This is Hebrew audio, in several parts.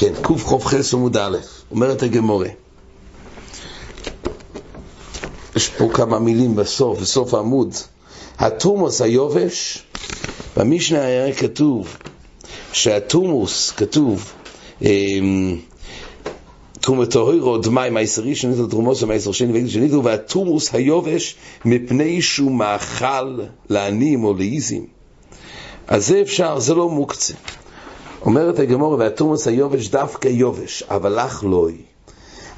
כן, קכ"ח עמוד א', אומרת הגמורה. יש פה כמה מילים בסוף, בסוף העמוד. התומוס היובש, במשנה היה כתוב שהתומוס, כתוב, אמ, תרומת טהורו דמי מייסר ראשון תרומוס ומייסר שני ואיגד שניתו והתומוס היובש מפני שהוא מאכל לעניים או לאיזים אז זה אפשר, זה לא מוקצה אומרת הגמור והתומוס היובש דווקא יובש אבל לך לא היא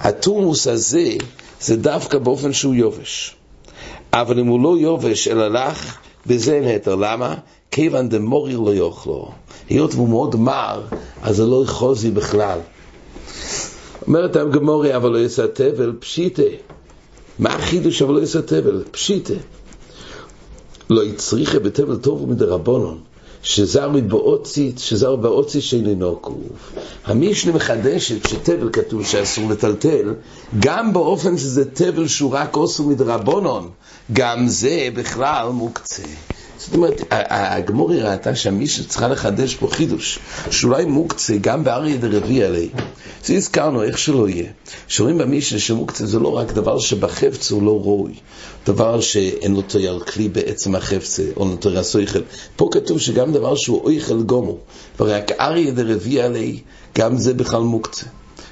התומוס הזה זה דווקא באופן שהוא יובש אבל אם הוא לא יובש אלא לך בזה אין היתר, למה? כיוון דמורי לא יאכלו היות והוא מאוד מר אז זה לא יחוזי בכלל אומרת הגמורי, אבל לא יעשה תבל, פשיטה. מה החידוש אבל לא יעשה תבל? פשיטה. לא יצריכה בתבל טוב ומדרבנון, שזר מתבאוצית, שזר באוצית שאינו קרוב. המשנה מחדשת שתבל כתוב שאסור לטלטל, גם באופן שזה תבל שהוא רק עושו מדרבנון, גם זה בכלל מוקצה. זאת אומרת, הגמורי ראתה שהמישהו צריכה לחדש פה חידוש, שאולי מוקצה גם באריה דרבי עלי. זה הזכרנו, איך שלא יהיה. שרואים במישנה שמוקצה זה לא רק דבר שבחפץ הוא לא ראוי, דבר שאין לו תויר כלי בעצם החפצה, או נותן הסויכל. פה כתוב שגם דבר שהוא אויכל גומו, ורק אריה דרבי עלי, גם זה בכלל מוקצה.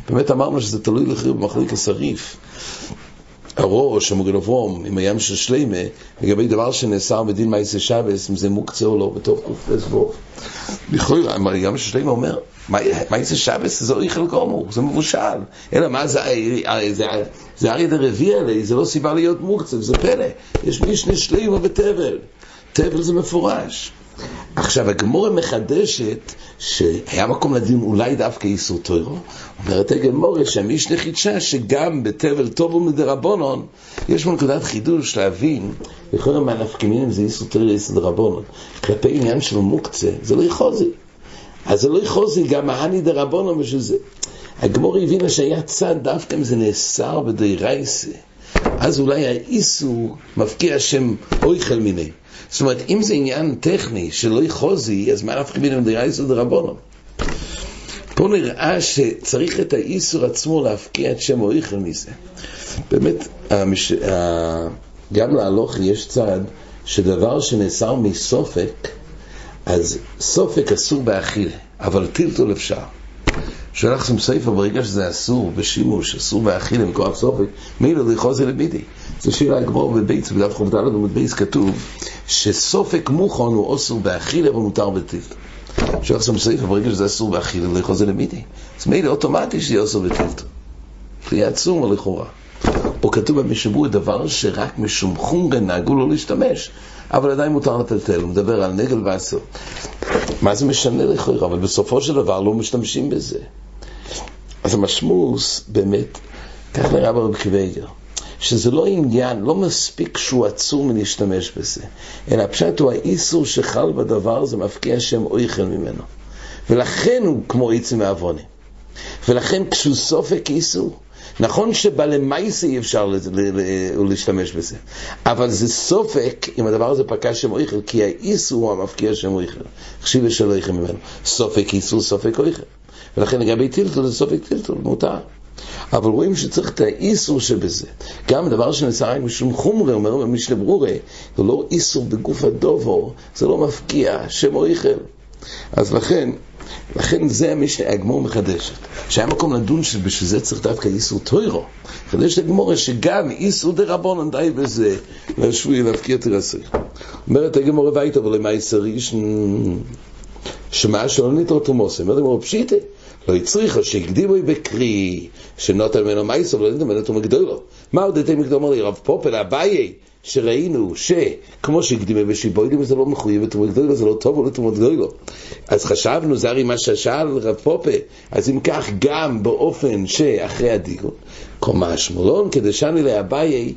באמת אמרנו שזה תלוי לחיר במחליק השריף. הראש, המוגן אברום, עם הים של שלמה, לגבי דבר שנאסר בדין מייסי שבס, אם זה מוקצה או לא, בתוך קופס בו. לכאורה, הים של שלמה אומר, מייסי שבס זה אויכל גומור, זה מבושל. אלא מה זה, זה אריה דרבי עלי, זה לא סיבה להיות מוקצה, זה פלא. יש משנה שלמה בתבל. תבל זה מפורש. עכשיו, הגמורה מחדשת שהיה מקום לדין אולי דווקא איסור טוירו. אומרת הגמורה שהמשנה חידשה שגם בתבל טוב ומדרבנון יש פה נקודת חידוש להבין לכאורה מה נפקמינים זה איסור טוירו איסור דרבנון. כלפי עניין של מוקצה זה לא יחוזי. אז זה לא יחוזי גם ההני דרבנון בשביל זה. הגמורה הבינה שהיה צד דווקא אם זה נאסר בדיירייסה. אז אולי האיסור מפקיע שם אויכל מיני. זאת אומרת, אם זה עניין טכני שלא יחוזי, אז מה נפקא בין דרייסא דרבנן? פה נראה שצריך את האיסור עצמו להפקיע את שם אויכל מזה. באמת, המש... גם להלוך יש צד שדבר שנאסר מסופק, אז סופק אסור באכילה, אבל טלטול אפשר. שם ספר ברגע שזה אסור בשימוש, אסור באכילה מכוח סופק, מילא לכעוזי לבידי. זה שאלה הגמור בבייס, בדף ח"ד עמוד בייס כתוב שסופק מוכן הוא אסור באכילה ומותר בטיל. שולח שם ספר ברגע שזה אסור באכילה לכעוזי לבידי. אז מילא אוטומטי שזה אסור בטיל. זה יהיה עצום לכאורה. או כתוב במשבור דבר שרק משום חומרה נהגו לא להשתמש, אבל עדיין מותר לטלטל, הוא מדבר על נגל ועשר. מה זה משנה לכאורה? אבל בסופו של דבר לא משתמשים בזה. אז המשמוס, באמת, כך נראה ברב קוויגר, שזה לא עניין, לא מספיק שהוא עצור מלהשתמש בזה, אלא הפשט הוא האיסור שחל בדבר, זה מפקיע שם אויכל ממנו. ולכן הוא כמו עצם מעווני. ולכן כשהוא סופק איסור, נכון שבלמייסה אי אפשר להשתמש בזה, אבל זה סופק אם הדבר הזה פקע שם אויכל, כי האיסור הוא המפקיע שם אויכל. חשיב שלא אויכל ממנו. סופק איסור, סופק אויכל. ולכן לגבי טילטול זה סופק טילטול, מותר. אבל רואים שצריך את האיסור שבזה. גם דבר שנעשה רק משום חומרי, אומר במשנה ברורה, זה לא איסור בגוף הדובו, זה לא מפקיע, שם אויכל. אז לכן, לכן זה המשנה, הגמור מחדשת. שהיה מקום לדון שבשביל זה צריך דווקא איסור טוירו. חדשת הגמור שגם איסור דה רבונן די בזה, להשבוי להפקיע תרסי. אומרת הגמור הביתה, אבל למה איסר איש... שמה שלא ניתו תומוסי. אומרת הגמור פשיטה. לא הצריכה שהקדימו בקרי, שנותן ממנו מייסו ולא ניתן ממנו תומא גדולו. מה עוד מקדום אמר לי, רב פופל, אביי, שראינו שכמו שהקדימו בשיבוידים זה לא מחויב לתומא גדולו, זה לא טוב לתומא גדולו. אז חשבנו, זה הרי מה ששאל רב פופה, אז אם כך גם באופן שאחרי הדיון, קומה שמולון, כדי שאני לאביי,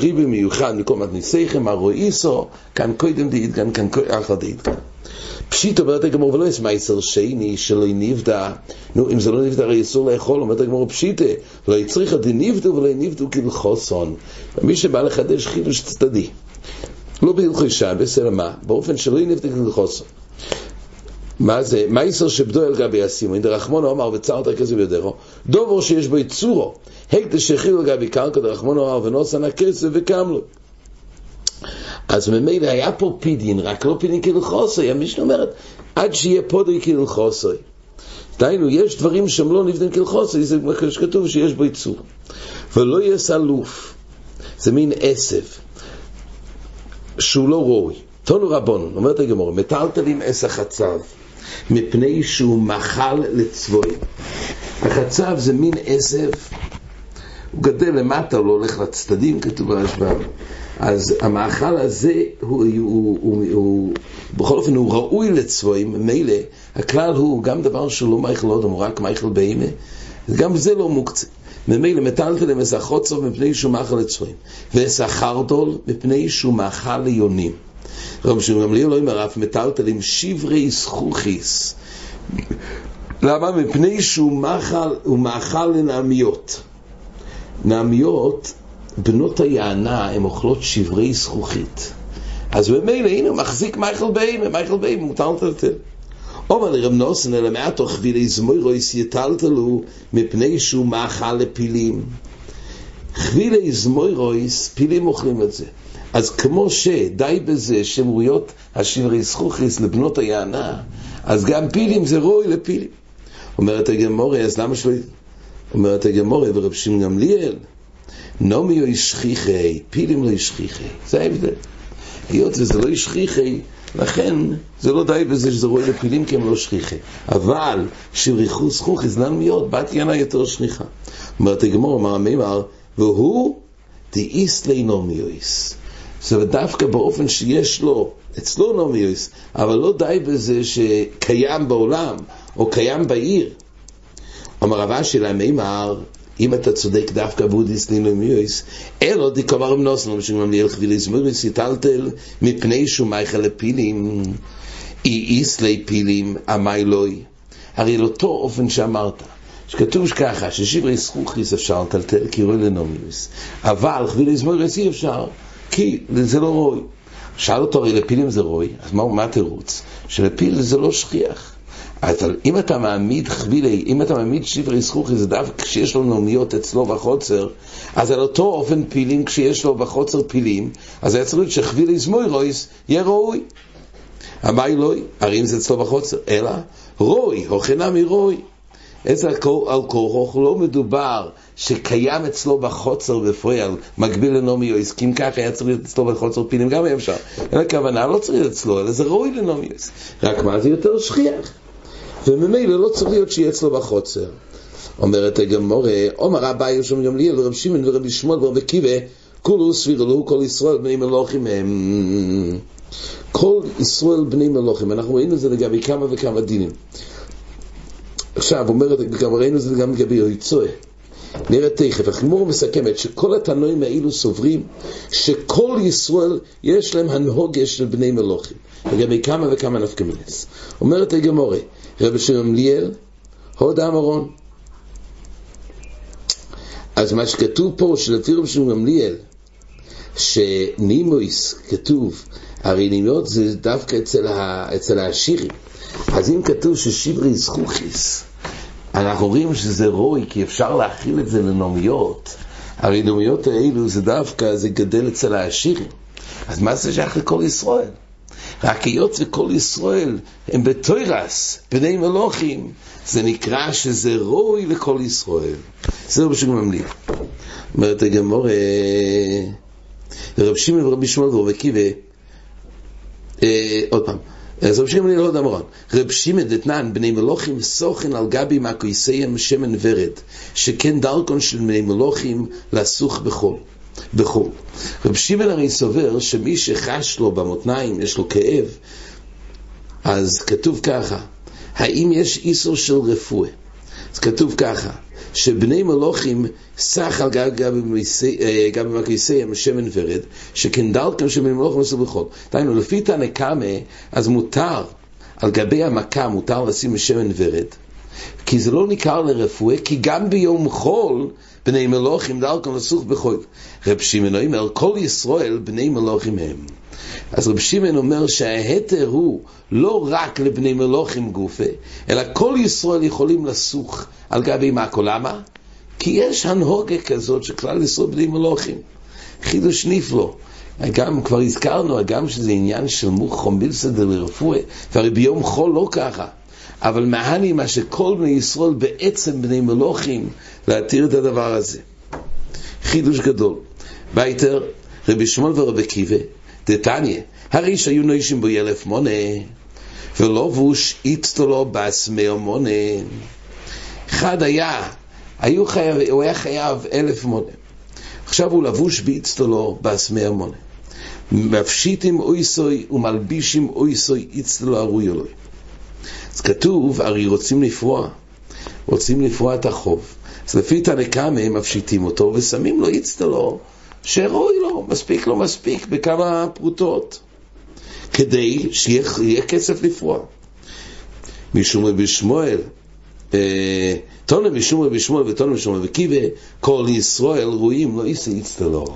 ריבי מיוחד מקום מתניסיכם, הרואיסו, כאן קודם דאידגן, כאן אחר דאידגן. פשיט אומרת הגמור ולא יש מייסר שני שלא נבדע. נו אם זה לא נבדע הרי אסור לאכול אומרת הגמור פשיטה. לא יצריך עדי נבדו ולא נבדו כלחוסון. ומי שבא לחדש חידוש צדדי לא בהלכי שבס אלא מה? באופן שלא נבדע כלחוסון. מה זה? מה יסר שבדו אל גבי אסימו? אין דרחמונו אמר וצרת הכסף בידיך, דובר שיש בו יצורו, היית שכיל אל גבי קרקע דרחמונו אמר ונוסן הכסף וקם לו. אז ממילא היה פה פידין, רק לא פידין כלחוסוי, המשנה אומרת, עד שיהיה פודרי כלחוסוי. דהיינו, יש דברים שהם לא נבנים כלחוסוי, זה מה שכתוב שיש בו יצור. ולא יהיה סלוף, זה מין עשב, שהוא לא ראוי. תונו רבון, אומרת הגמור, מטלטלים עש החצב, מפני שהוא מחל לצבועים. החצב זה מין עשב, הוא גדל למטה, הוא לא הולך לצדדים, כתוב ברשב"ם. אז המאכל הזה, הוא, הוא, הוא, הוא, הוא, בכל אופן, הוא ראוי לצבועים, מילא, הכלל הוא גם דבר שהוא לא מייכל אודם, הוא רק מייכל בהמה, גם זה לא מוקצה. ממילא מטלטלם אס החוצוב מפני שהוא מאכל לצבועים, ואס החרדול מפני שהוא מאכל ליונים. רב שמעון גמליאל לא אומר אף מטלטלים שברי זכוכיס. למה? מפני שהוא מאכל, הוא מאכל לנעמיות. נעמיות, בנות היענה, הן אוכלות שברי זכוכית. אז ממילא, הנה, הוא מחזיק מייכל ביימה, מייכל ביימה, מותר לטלטל. אומר לרב נוסן, אלא מעטו חבילי זמוירויס יטלטלו מפני שהוא מאכל לפילים. חבילי זמוירויס, פילים אוכלים את זה. אז כמו שדי בזה שמרויות השברי זכוכיס לבנות היענה, אז גם פילים זה רוי לפילים. אומרת הגמורי, אז למה שלא... אומרת הגמורי ורב שמעון גמליאל, נומי או ישכיחי, פילים לא ישכיחי. זה ההבדל. היות וזה לא ישכיחי, לכן זה לא די בזה שזה רואה לפילים כי הם לא שכיחי. אבל שבריחו זכוכי זנן מיות, בת ינה יותר שכיחה. אומרת הגמור, אמר המימר, והוא דאיס לינומיויס. זאת אומרת, דווקא באופן שיש לו, אצלו נומיוס, אבל לא די בזה שקיים בעולם, או קיים בעיר. אמר רבה של המימר, אם אתה צודק דווקא בודיס לינומיוס, אלו דקאמר אמנוס, לא משום ממליאל חביליס מוריס, יטלטל מפני שהוא מייכל לפילים, אי איסלי פילים, עמי לוי. הרי לאותו אופן שאמרת, שכתוב ככה, ששברי זכוכיס אפשר לטלטל כי רואה לנומיוס, אבל חביליס מוריס אי אפשר. כי זה לא רוי. שאל אותו, הרי לפילים זה רוי, אז מה התירוץ? שלפיל זה לא שכיח. אבל אם אתה מעמיד חבילי, אם אתה מעמיד שברי זכוכי, זה דווקא כשיש לו נעמיות אצלו בחוצר, אז על אותו אופן פילים, כשיש לו בחוצר פילים, אז היה צריך שחבילי זמוי רויס יהיה ראוי. המאי לוי, הרי אם זה אצלו בחוצר, אלא רוי, הוכנה מרוי. איזה על כורוך לא מדובר שקיים אצלו בחוצר בפועל, מקביל לנומיוס, כי אם ככה היה צריך להיות אצלו בחוצר פילים, גם היה אפשר. אין הכוונה, לא צריך להיות אצלו, אלא זה ראוי לנומיוס. רק מה זה יותר שכיח. וממילא לא צריך להיות שיהיה אצלו בחוצר. אומרת הגמורה, עומר אביי ושם גמליאל ורב שמעון ורבי שמואל ורבי קיבה, כולו סביר לו כל ישראל בני מלוכים הם. כל ישראל בני מלוכים, אנחנו ראינו את זה לגבי כמה וכמה דינים. עכשיו, אומרת, גם ראינו את זה גם לגבי יועצוי. נראה תכף, החימור מסכמת שכל התנועים האלו סוברים שכל ישראל יש להם הנהוגה של בני מלוכים, לגבי כמה וכמה נפקמינס. אומרת הגמורה, רבי שלום ליאל, הוד האמרון. אז מה שכתוב פה, שלפי רבי שלום גמליאל, שנימויס כתוב, הרי נימות זה דווקא אצל, ה, אצל העשירים. אז אם כתוב ששיברי זכוכיס, אנחנו רואים שזה רוי, כי אפשר להכיל את זה לנומיות. הרי נומיות האלו זה דווקא, זה גדל אצל העשירים. אז מה זה שייך לכל ישראל? רק היות וכל ישראל הם בתוירס, בני מלוכים, זה נקרא שזה רוי לכל ישראל. זה רבי שמעון ממליך. אומרת הגמור, רב שמעון ורבי שמעון ורבי קיבה, עוד פעם, אז רב שמעון לא דמרון, רב שמעון דתנן בני מלוכים סוכן על גבי מקויסיהם שמן ורד, שכן דרכון של בני מלוכים לסוך בחול. בחול. רב שמעון הרי סובר שמי שחש לו במותניים, יש לו כאב, אז כתוב ככה, האם יש איסור של רפואה? אז כתוב ככה, שבני מלוכים סך על גבי מקייסיהם שמן ורד, שכן דלקם שבני מלוכים עשו בחול. דהיינו, לפי תנא קמא, אז מותר, על גבי המכה מותר לשים שמן ורד, כי זה לא ניכר לרפואה, כי גם ביום חול בני מלוכים דלקם לסוך בחול. רב שמעון אומר, כל ישראל בני מלוכים הם. אז רב שמעון אומר שההתר הוא לא רק לבני מלוכים גופה, אלא כל ישראל יכולים לסוך על גבי מקו. למה? כי יש הנהוגה כזאת שכלל ישראל בני מלוכים. חידוש נפלא. גם כבר הזכרנו, גם שזה עניין של מוכו מילסא דלרפואה, והרי ביום חול לא ככה. אבל מהני מה שכל בני ישראל בעצם בני מלכים להתיר את הדבר הזה. חידוש גדול. ווייטער, רבי ישמעאל ורבי עקיבא, דתניא, הרי שהיו נושים בו אלף מנה, ולבוש איצטלא בת מאה מנה. אחד היה, היו חייב, הוא היה חייב אלף מנה. עכשיו הוא לבוש באיצטלא בת מאה מנה. מפשיטים אויסוי ומלבישים אויסוי איצטולו ארוי אלוהי. אז כתוב, הרי רוצים לפרוע, רוצים לפרוע את החוב. אז לפי תנקמה הם מפשיטים אותו ושמים לו איצטולו שראוי לו, מספיק לו מספיק בכמה פרוטות, כדי שיהיה כסף לפרוע. משום רבי שמואל, אה, תונה משום רבי שמואל ותונה משום רבי קיבה, כל ישראל רואים לא יישא איצטלו.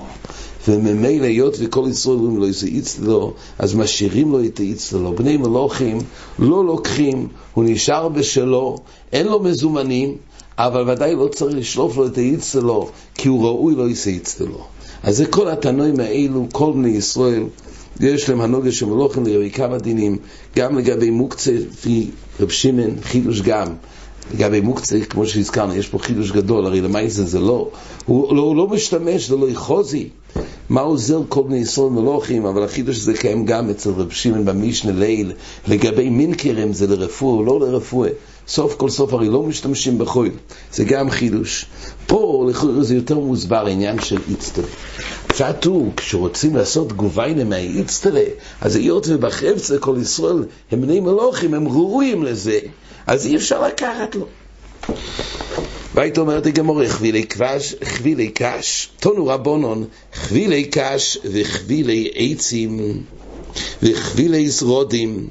וממילא היות וכל ישראל רואים לא יישא איצטלו, אז משאירים לו את האיצטלו. בני מלוכים לא לוקחים, הוא נשאר בשלו, אין לו מזומנים, אבל ודאי לא צריך לשלוף לו את האיצטלו, כי הוא ראוי לא יישא איצטלו. אז זה כל התנועים האלו, כל בני ישראל, יש להם הנוגה של מלוכים לגבי כמה דינים, גם לגבי מוקצה, לפי רב שמעון, חידוש גם. לגבי מוקצה, כמו שהזכרנו, יש פה חידוש גדול, הרי למעשה זה לא, הוא לא, הוא לא משתמש, זה לא יחוזי. מה עוזר כל בני ישראל מלוכים, אבל החידוש הזה קיים גם אצל רב שמעון במשנה ליל, לגבי מינקרם זה לרפואה, לא לרפואה. סוף כל סוף הרי לא משתמשים בחול, זה גם חידוש. פה לכאורה זה יותר מוסבר העניין של איצטלה. פשטו, כשרוצים לעשות גוביינה מהאיצטלה, אז היות ובחפצה כל ישראל הם בני מלוכים, הם ראויים לזה, אז אי אפשר לקחת לו. והיית אומרת הגמורה, חבילי קש, חבילי קש, תונו רבונון, חבילי קש וחבילי עצים וחבילי זרודים,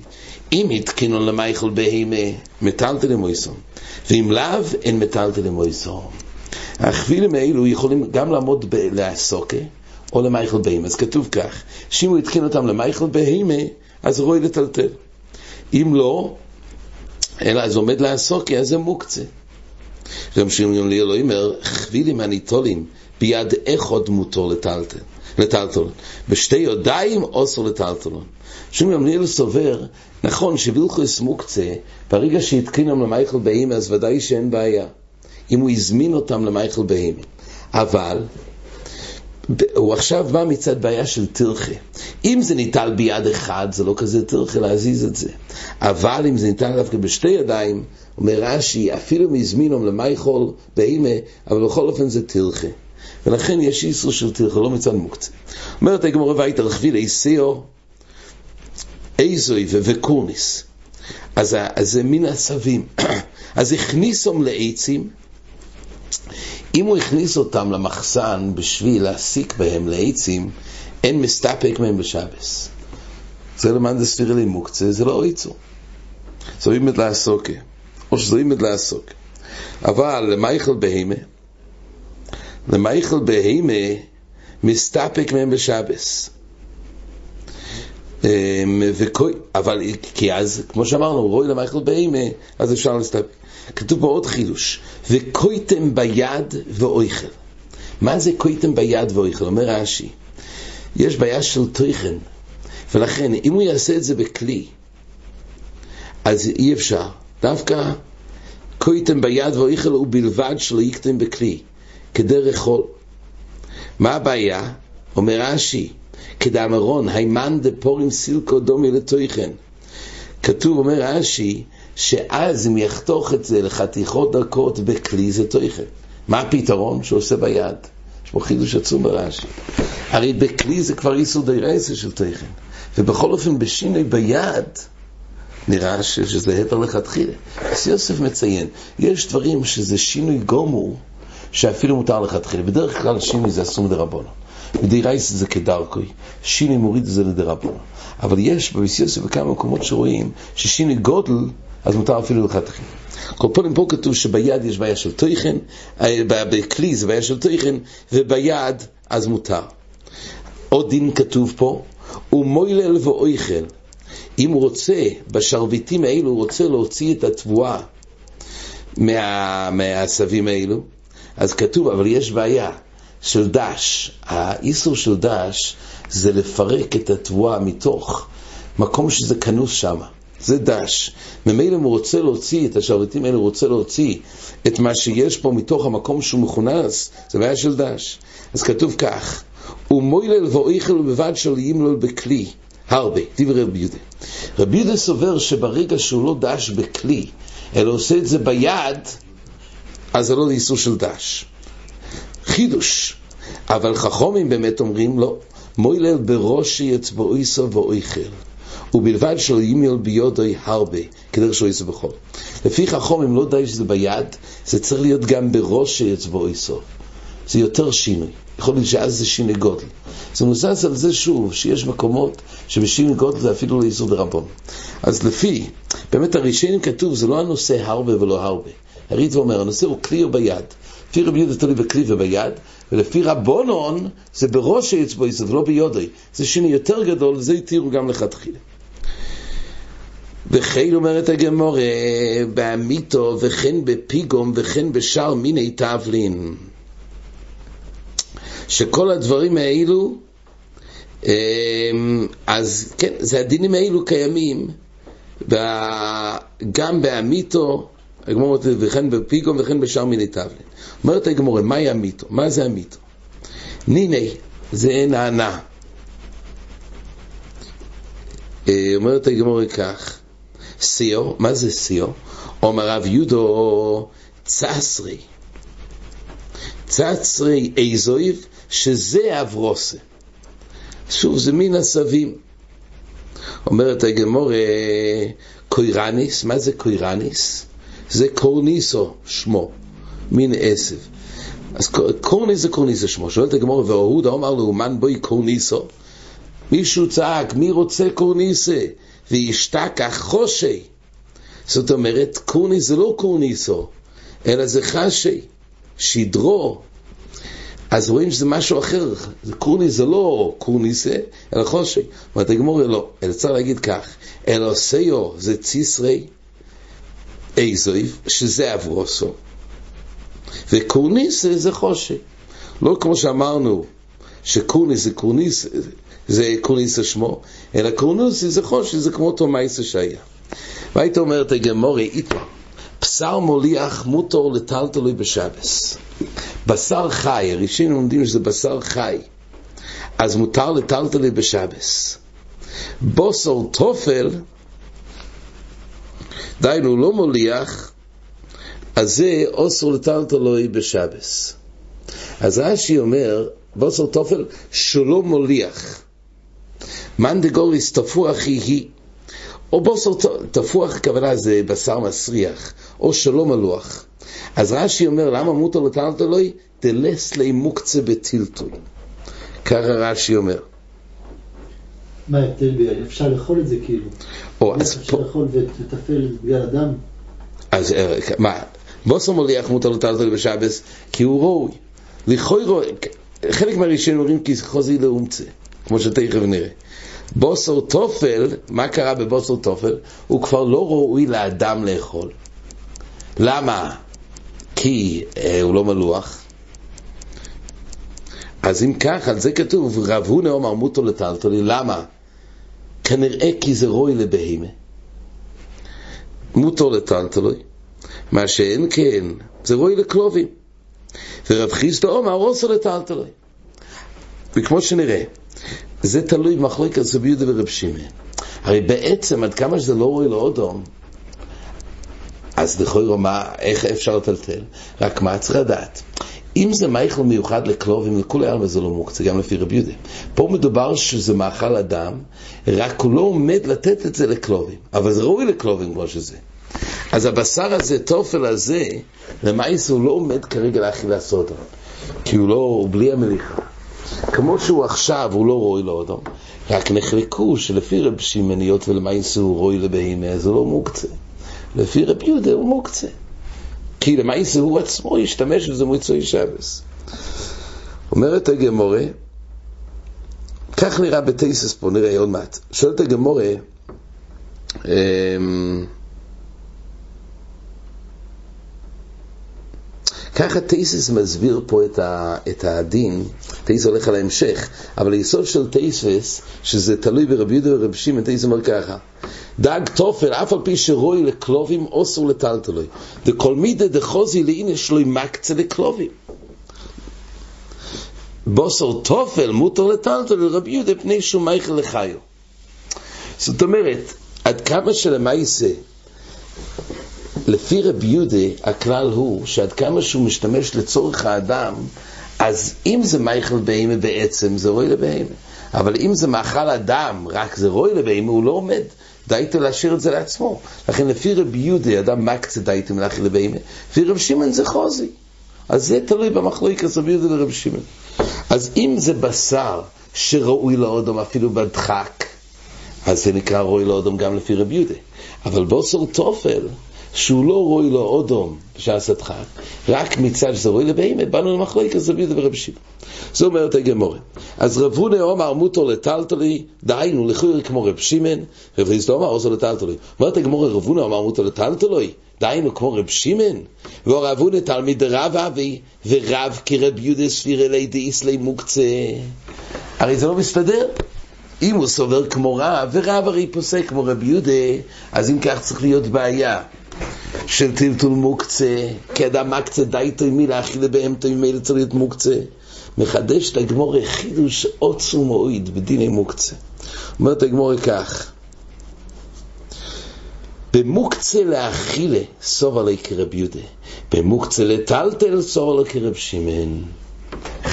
אם התקינו למייכל בהימה, מטלטל למויסו, ואם לאו, אין מטלטל למויסו. החבילים האלו יכולים גם לעמוד לעסוקה, או למייכל בהימה. אז כתוב כך, שאם הוא התקין אותם למייכל בהימה, אז הוא רואה לטלטל. אם לא, אלא אז עומד לעסוקה, אז זה מוקצה. רב שמעון ליאל אומר, חבילים הניטולים ביד אחד מותר לטלטל. לטלטל. בשתי ידיים אוסר לטלטלון. שמעון ליאל סובר, נכון שבילכוס מוקצה, ברגע שהתקינם למייכל בהימה, אז ודאי שאין בעיה. אם הוא הזמין אותם למייכל בהימה. אבל, הוא עכשיו בא מצד בעיה של תרחה. אם זה ניטל ביד אחד, זה לא כזה תרחה להזיז את זה. אבל אם זה ניטל דווקא בשתי ידיים, אומר רש"י, אפילו מזמינום למייכול בהימה, אבל בכל אופן זה תרחה. ולכן יש איסור של תרחה, לא מצד מוקצה. אומרת הגמרא ויתרחבי לאיסיו, איזוי וקורניס. אז, זה מן הצווים. אז הכניסום לעצים, אם הוא הכניס אותם למחסן בשביל להסיק בהם לעצים, אין מסתפק מהם בשבס. זה למען זה ספירי לי מוקצה, זה לא איצור. זה עימד לעסוקה, או שזה עימד לעסוק. אבל למייכל בהימה, למייכל בהימה מסתפק מהם בשבס. אמ, אבל כי אז, כמו שאמרנו, רואי למייכל בהימה, אז אפשר להסתפק. כתוב פה עוד חידוש, וקויתם ביד ואויכל. מה זה קויתם ביד ואויכל? אומר רש"י, יש בעיה של תוכן, ולכן אם הוא יעשה את זה בכלי, אז אי אפשר. דווקא קויתם ביד ואויכל ובלבד שלא יקתם בכלי, כדרך חול. מה הבעיה? אומר רש"י, כדאמרון, היימן דפורים סילקו דומי לתוכן. כתוב, אומר רש"י, שאז אם יחתוך את זה לחתיכות דקות בכלי זה תוכן. מה הפתרון שעושה ביד? יש פה חידוש עצום ברש"י. הרי בכלי זה כבר איסור דיירסה של תוכן. ובכל אופן בשינוי ביד נראה שזה היתר לכתחילה. אז יוסף מציין, יש דברים שזה שינוי גומו שאפילו מותר לכתחילה. בדרך כלל שינוי זה אסור דרבנו. מדיירייס זה כדרכוי, שינוי מוריד זה לדרבנו. אבל יש בביס יוסף בכמה מקומות שרואים ששינוי גודל אז מותר אפילו לכתחילה. כל פעם פה כתוב שביד יש בעיה של תוכן, אה, בכלי זה בעיה של תוכן, וביד אז מותר. עוד דין כתוב פה, ומוילל ואויכל. אם הוא רוצה, בשרביטים האלו, הוא רוצה להוציא את התבואה מה, מהעשבים האלו, אז כתוב, אבל יש בעיה של דש. האיסור של דש זה לפרק את התבואה מתוך מקום שזה כנוס שם. זה דש. ממילא הוא רוצה להוציא את השרביטים האלה, הוא רוצה להוציא את מה שיש פה מתוך המקום שהוא מכונס, זה בעיה של דש. אז כתוב כך, ומוילל ואויכל בבד של ימלול בכלי, הרבה, דברי רבי יהודה. רבי יהודה סובר שברגע שהוא לא דש בכלי, אלא עושה את זה ביד, אז זה לא איסור של דש. חידוש. אבל חכומים באמת אומרים לא, מוילל בראשי אצבעו איסו ואויכל. ובלבד שלא ימיול ביודוי הרבה, כדרך שלא יעשה בכל. לפי חכומים לא די שזה ביד, זה צריך להיות גם בראש אצבעו איסו. זה יותר שינוי. יכול להיות שאז זה שינוי גודל. זה מבוסס על זה שוב, שיש מקומות שבשינוי גודל זה אפילו לא יסוד רבון. אז לפי, באמת הראשונים כתוב, זה לא הנושא הרבה ולא הרבה. הריטו אומר, הנושא הוא כלי או ביד. לפי רבי יהודה תלוי בכלי וביד, ולפי רבונון זה בראש האצבע זה ולא ביודוי. זה שינוי יותר גדול, וזה התירו גם לכתחילה. וכן אומרת הגמורה, באמיתו וכן בפיגום וכן בשאר מיני תבלין. שכל הדברים האלו, אמ, אז כן, זה הדינים האלו קיימים גם באמיתו, הגמור אומרת, וכן בפיגום וכן בשאר מיני תבלין. אומרת הגמורה, מהי אמיתו? מה זה אמיתו? ניני, זה נענה. אה, אומרת הגמורה כך, סיו, מה זה סיו? אומר רב יודו צסרי. צסרי איזויב, שזה אברוסה. שוב, זה מין עשבים. אומרת הגמורה, קוירניס, מה זה קוירניס? זה קורניסו, שמו, מין עשב. אז קורניס זה קורניסו שמו. שואלת הגמורה, ואהודה אמר לו, מן בוי קורניסו? מישהו צעק, מי רוצה קורניסה? וישתכח חושי. זאת אומרת, קורניס זה לא קורניסו, אלא זה חשי, שדרו, אז רואים שזה משהו אחר, קורניס זה לא קורניסה, אלא חושי. אומרת הגמור לא, אלא צריך להגיד כך, אלא סיו זה ציסרי איזויב, שזה אברוסו, וקורניסה זה חושי. לא כמו שאמרנו, שקורניס זה קורניס, זה קורניס שמו, אלא קורניס זה חושי, זה כמו אותו מייסה שהיה. והיית אומרת הגמורי, איתו, בשר מוליח מוטור לטלטלוי בשבס. בשר חי, הראשונים לומדים שזה בשר חי, אז מותר לטלטלי בשבס. בוסר תופל, דיינו לא מוליח, אז זה אוסר לטלטלוי בשבס. אז רש"י אומר, בוסר תופל שלא מוליח. מאן דגוריס תפוח היא היא. או בוסר תפוח, הכוונה זה בשר מסריח, או שלא מלוח. אז רש"י אומר, למה מותר לטלטלוי? דלס לי מוקצה בטלטול. ככה רש"י אומר. מה ההבדל בין, אפשר לאכול את זה כאילו? או, אז פה... אפשר לאכול ולטפל בגלל הדם? אז אה, מה, בוסר מוליח מותר לטלטל בשבס, כי הוא ראוי. לכאורה, חלק מהראשונים אומרים כי חוזי לאומצה, כמו שתכף נראה. בוסר תופל, מה קרה בבוסר תופל? הוא כבר לא ראוי לאדם לאכול. למה? כי אה, הוא לא מלוח. אז אם כך, על זה כתוב, רב הונה אומר מותו לטלטלי, למה? כנראה כי זה רוי לבהימה. מותו לטלטלי, מה שאין כן, זה רוי לכלובים. ורב חיסדו אומר רוסו לטלטלי. וכמו שנראה, זה תלוי במחלוקת רבי יהודה ורב שמעון. הרי בעצם, עד כמה שזה לא רוי לאודום, אז לכאורה מה, איך אפשר לטלטל? רק מה צריך לדעת? אם זה מייכל מיוחד לכלובים, לכולי עלמא זה לא מוקצה, גם לפי רבי יהודה. פה מדובר שזה מאכל אדם, רק הוא לא עומד לתת את זה לכלובים, אבל זה ראוי לכלובים כמו שזה. אז הבשר הזה, תופל הזה, למעשה הוא לא עומד כרגע לאכילה סודה, כי הוא לא, הוא בלי המליחה. כמו שהוא עכשיו, הוא לא ראוי לאודום, רק נחלקו שלפי רב היות ולמעשה הוא ראוי לבהמה, זה לא מוקצה. לפי רב יהודה הוא מוקצה. כי למעשה הוא עצמו ישתמש בזה מוצאי שבס. אומרת הגמורה, כך נראה בטייסס פה, נראה עוד מעט. שואלת הגמורה, ככה טייסס מסביר פה את, ה, את הדין, טייסס הולך על ההמשך, אבל היסוד של טייסס, שזה תלוי ברבי יהודה ורבי שמעון, טייסס אומר ככה, דג תופל, אף על פי שרוי לכלובים, אוסר לטלטלוי. דכל מידה דחוזי לאין שלוי מקצה לכלובים. בוסר תופל, מותר לטלטלוי, רבי יהודה פני שום מייכל לחיו. זאת אומרת, עד כמה שלמעשה לפי רבי יהודה, הכלל הוא שעד כמה שהוא משתמש לצורך האדם, אז אם זה מייכל בהמה בעצם, זה רוי לבהמה. אבל אם זה מאכל אדם, רק זה רוי לבהמה, הוא לא עומד. דייתו להשאיר את זה לעצמו. לכן לפי רבי יהודה, אדם מקצה דייתו מלאכי לבהמה. לפי רב שמעון זה חוזי. אז זה תלוי במחלוקת רבי יהודה ורב שמעון. אז אם זה בשר שראוי לאודום אפילו בדחק, אז זה נקרא ראוי לאודום גם לפי רבי יהודה. אבל בוסר תופל, שהוא לא רואי לו אודום הדחק, רק מצד שזה רואי לבהמה, באנו למחלוקת יהודה ורבי שמעון. זה אומרת הגמורה. אז רב הונא אומר מוטו לטלטלי, דהיינו לכויר כמו רב שמעון, רב חיסדא אומר עוזו לטלטלי. אומרת הגמורה רב הונא אומר מוטו לטלטלי, דהיינו כמו רב שמעון, ורב הונא תלמיד רב אבי, ורב כרב יהודה ספיר אלי דאיסלי מוקצה. הרי זה לא מסתדר. אם הוא סובר כמו רב, ורב הרי פוסק כמו רב יהודה, אז אם כך צריך להיות בעיה. של טלטול מוקצה, כי אדם מקצה די תוימי להכיל לבהמתו ממילא צריך להיות מוקצה. מחדש את הגמור חידוש עוצו מועיד בדיני מוקצה. אומרת הגמור כך, במוקצה להכילה סובה לי כרב יהודה, במוקצה לטלטל סובה לי כרב שמעון.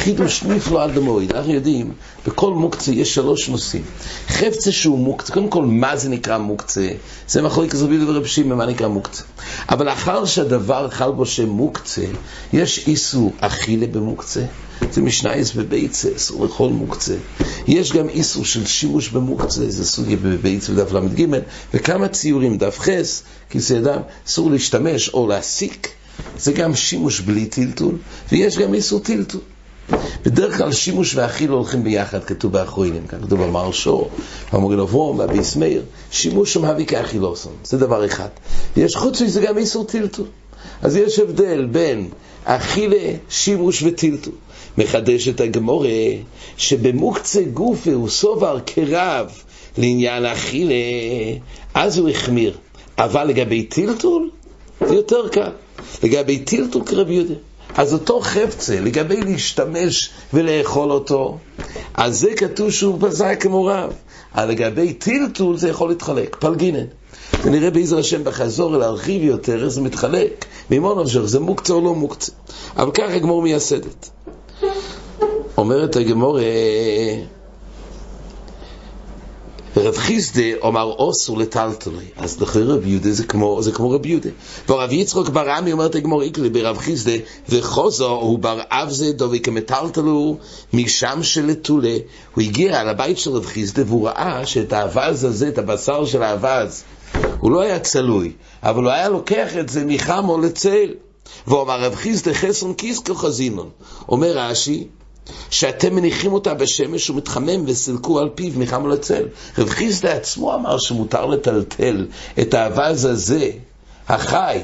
חידוש נפלא עד המועד. אנחנו יודעים, בכל מוקצה יש שלוש נושאים. חפצה שהוא מוקצה, קודם כל, מה זה נקרא מוקצה? זה מחלוקת רבי ורב שמעון, מה נקרא מוקצה. אבל לאחר שהדבר חל בו שם מוקצה, יש איסור אכילה במוקצה. זה משנייס בביצה, אסור לאכול מוקצה. יש גם איסור של שימוש במוקצה, זה סוגיה בביצה בדף ל"ג, וכמה ציורים, דף חס, כיסא דם, אסור להשתמש או להסיק, זה גם שימוש בלי טלטול, ויש גם איסור טלטול. בדרך כלל שימוש ואכיל הולכים ביחד, כתוב באחרונים, כאן כתוב במר שור, במוריל אברום, בביס מאיר, שימוש ומביא כאכילוסון, זה דבר אחד. ויש חוץ מזה גם איסור טלטול. אז יש הבדל בין אכילה, שימוש וטלטול. מחדש את הגמורה, שבמוקצה גופה הוא סובר כרב לעניין אכילה, אז הוא החמיר. אבל לגבי טלטול, זה יותר קל. לגבי טלטול כרב יהודה. אז אותו חפצה, לגבי להשתמש ולאכול אותו, אז זה כתוב שהוא פסק כמו רב. אבל לגבי טלטול זה יכול להתחלק, פלגינן. ונראה בעזר השם בחזור להרחיב יותר זה מתחלק. ממון אבשר, זה מוקצה או לא מוקצה. אבל ככה הגמור מייסדת. אומרת הגמור, ורב חיסדה אומר אוסו לטלטלי, אז לכן רב יהודה זה כמו, זה כמו רב יהודה. ורב יצחוק בר עמי אומרת הגמור איקלי ברב חיסדה, וחוזו הוא בר אב זה דובי כמטלטלו משם שלטולה. הוא הגיע לבית של רב חיסדה והוא ראה שאת האבז הזה, את הבשר של האבז, הוא לא היה צלוי, אבל הוא היה לוקח את זה מחמו לצל. ואומר רב חיסדה חסון קיסקו חזינון. אומר רש"י, שאתם מניחים אותה בשמש ומתחמם וסילקו על פיו מחם לצל. רב חיסדה עצמו אמר שמותר לטלטל את האווז הזה, החי,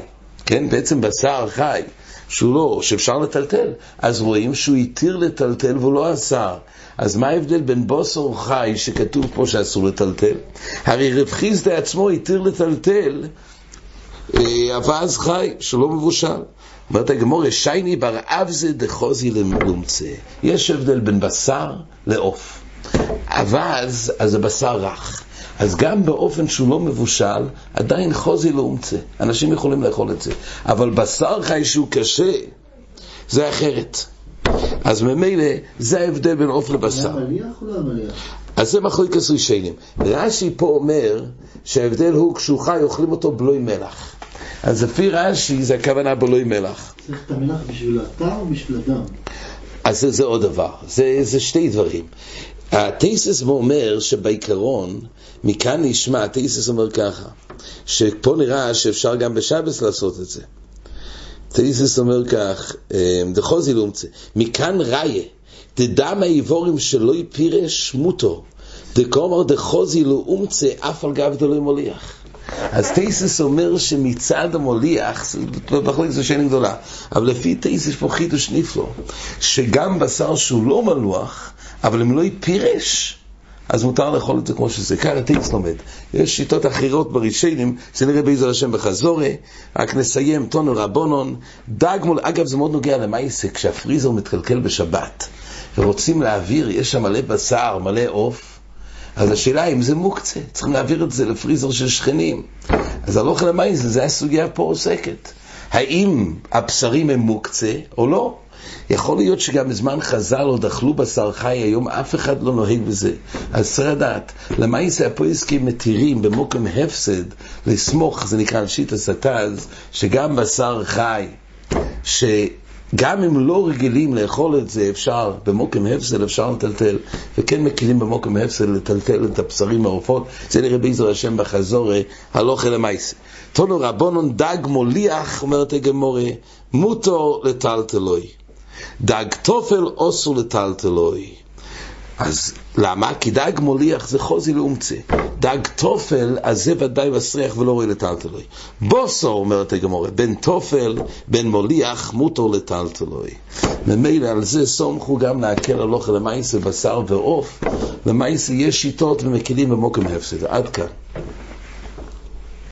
כן, בעצם בשר חי, שהוא לא, שאפשר לטלטל, אז רואים שהוא התיר לטלטל והוא לא אסר. אז מה ההבדל בין בוסר חי שכתוב פה שאסור לטלטל? הרי רב חיסדה עצמו התיר לטלטל אווז חי שלא מבושל. אומרת הגמור, שייני בר אבזה דחוזי למומצה. יש הבדל בין בשר לעוף. אבז, אז זה בשר רך. אז גם באופן שהוא לא מבושל, עדיין חוזי לא אומצה. אנשים יכולים לאכול את זה. אבל בשר חי שהוא קשה, זה אחרת. אז ממילא זה ההבדל בין עוף לבשר. אז זה מחלוקת ראשונים. רש"י פה אומר שההבדל הוא כשהוא חי אוכלים אותו בלוי מלח. אז לפי רש"י זה הכוונה בלוי מלח. צריך את המלח בשביל התא או בשביל הדם? אז זה, זה עוד דבר, זה, זה שתי דברים. הטייסס אומר שבעיקרון, מכאן נשמע, הטייסס אומר ככה, שפה נראה שאפשר גם בשבס לעשות את זה. טייסס אומר כך, דחוזי לומצה, מכאן ראיה, דדם האיבורים שלא יפירש מותו, דקומר דחוזי לא אומצה אף על גב דלוי מוליח. אז טייסס אומר שמצד המוליח, בחלק זו שאלה גדולה, אבל לפי טייסס פה חידוש נפלא, שגם בשר שהוא לא מלוח, אבל אם לא יפירש, אז מותר לאכול את זה כמו שזה. כאן הטייס לומד. יש שיטות אחרות ברישיינים, זה נראה בעזר השם בחזורה, רק נסיים, טונו רבונון, דג מול, אגב זה מאוד נוגע למייסק, כשהפריזר מתקלקל בשבת, ורוצים להעביר, יש שם מלא בשר, מלא עוף, אז השאלה אם זה מוקצה, צריכים להעביר את זה לפריזר של שכנים. אז הלוך למייסק, זה הסוגיה פה עוסקת. האם הבשרים הם מוקצה או לא? יכול להיות שגם בזמן חז"ל עוד אכלו בשר חי, היום אף אחד לא נוהג בזה. אז צריך לדעת, למעשה הפויסקים מתירים במוקם הפסד לסמוך, זה נקרא על שיט הסטז, שגם בשר חי, שגם אם לא רגילים לאכול את זה, אפשר, במוקם הפסד אפשר לטלטל, וכן מכירים במוקם הפסד לטלטל את הבשרים העופות, זה נראה בעזר השם בחזורי, הלוך אל המעשה. תונו רבונון דג מוליח, אומרת הגמורה, מוטו לטלטלוי. דג תופל אוסו לטלטלוי. אז למה? כי דג מוליח זה חוזי לאומצה. דג תופל, אז זה ודאי מסריח ולא רואה לטלטלוי. בוסו, אומרת הגמורה, בין תופל, בין מוליח, מותר לטלטלוי. ממילא על זה סומכו גם להקל על אוכל למעשה בשר ועוף. למעשה יש שיטות ומקלים במוקם הפסד. עד כאן.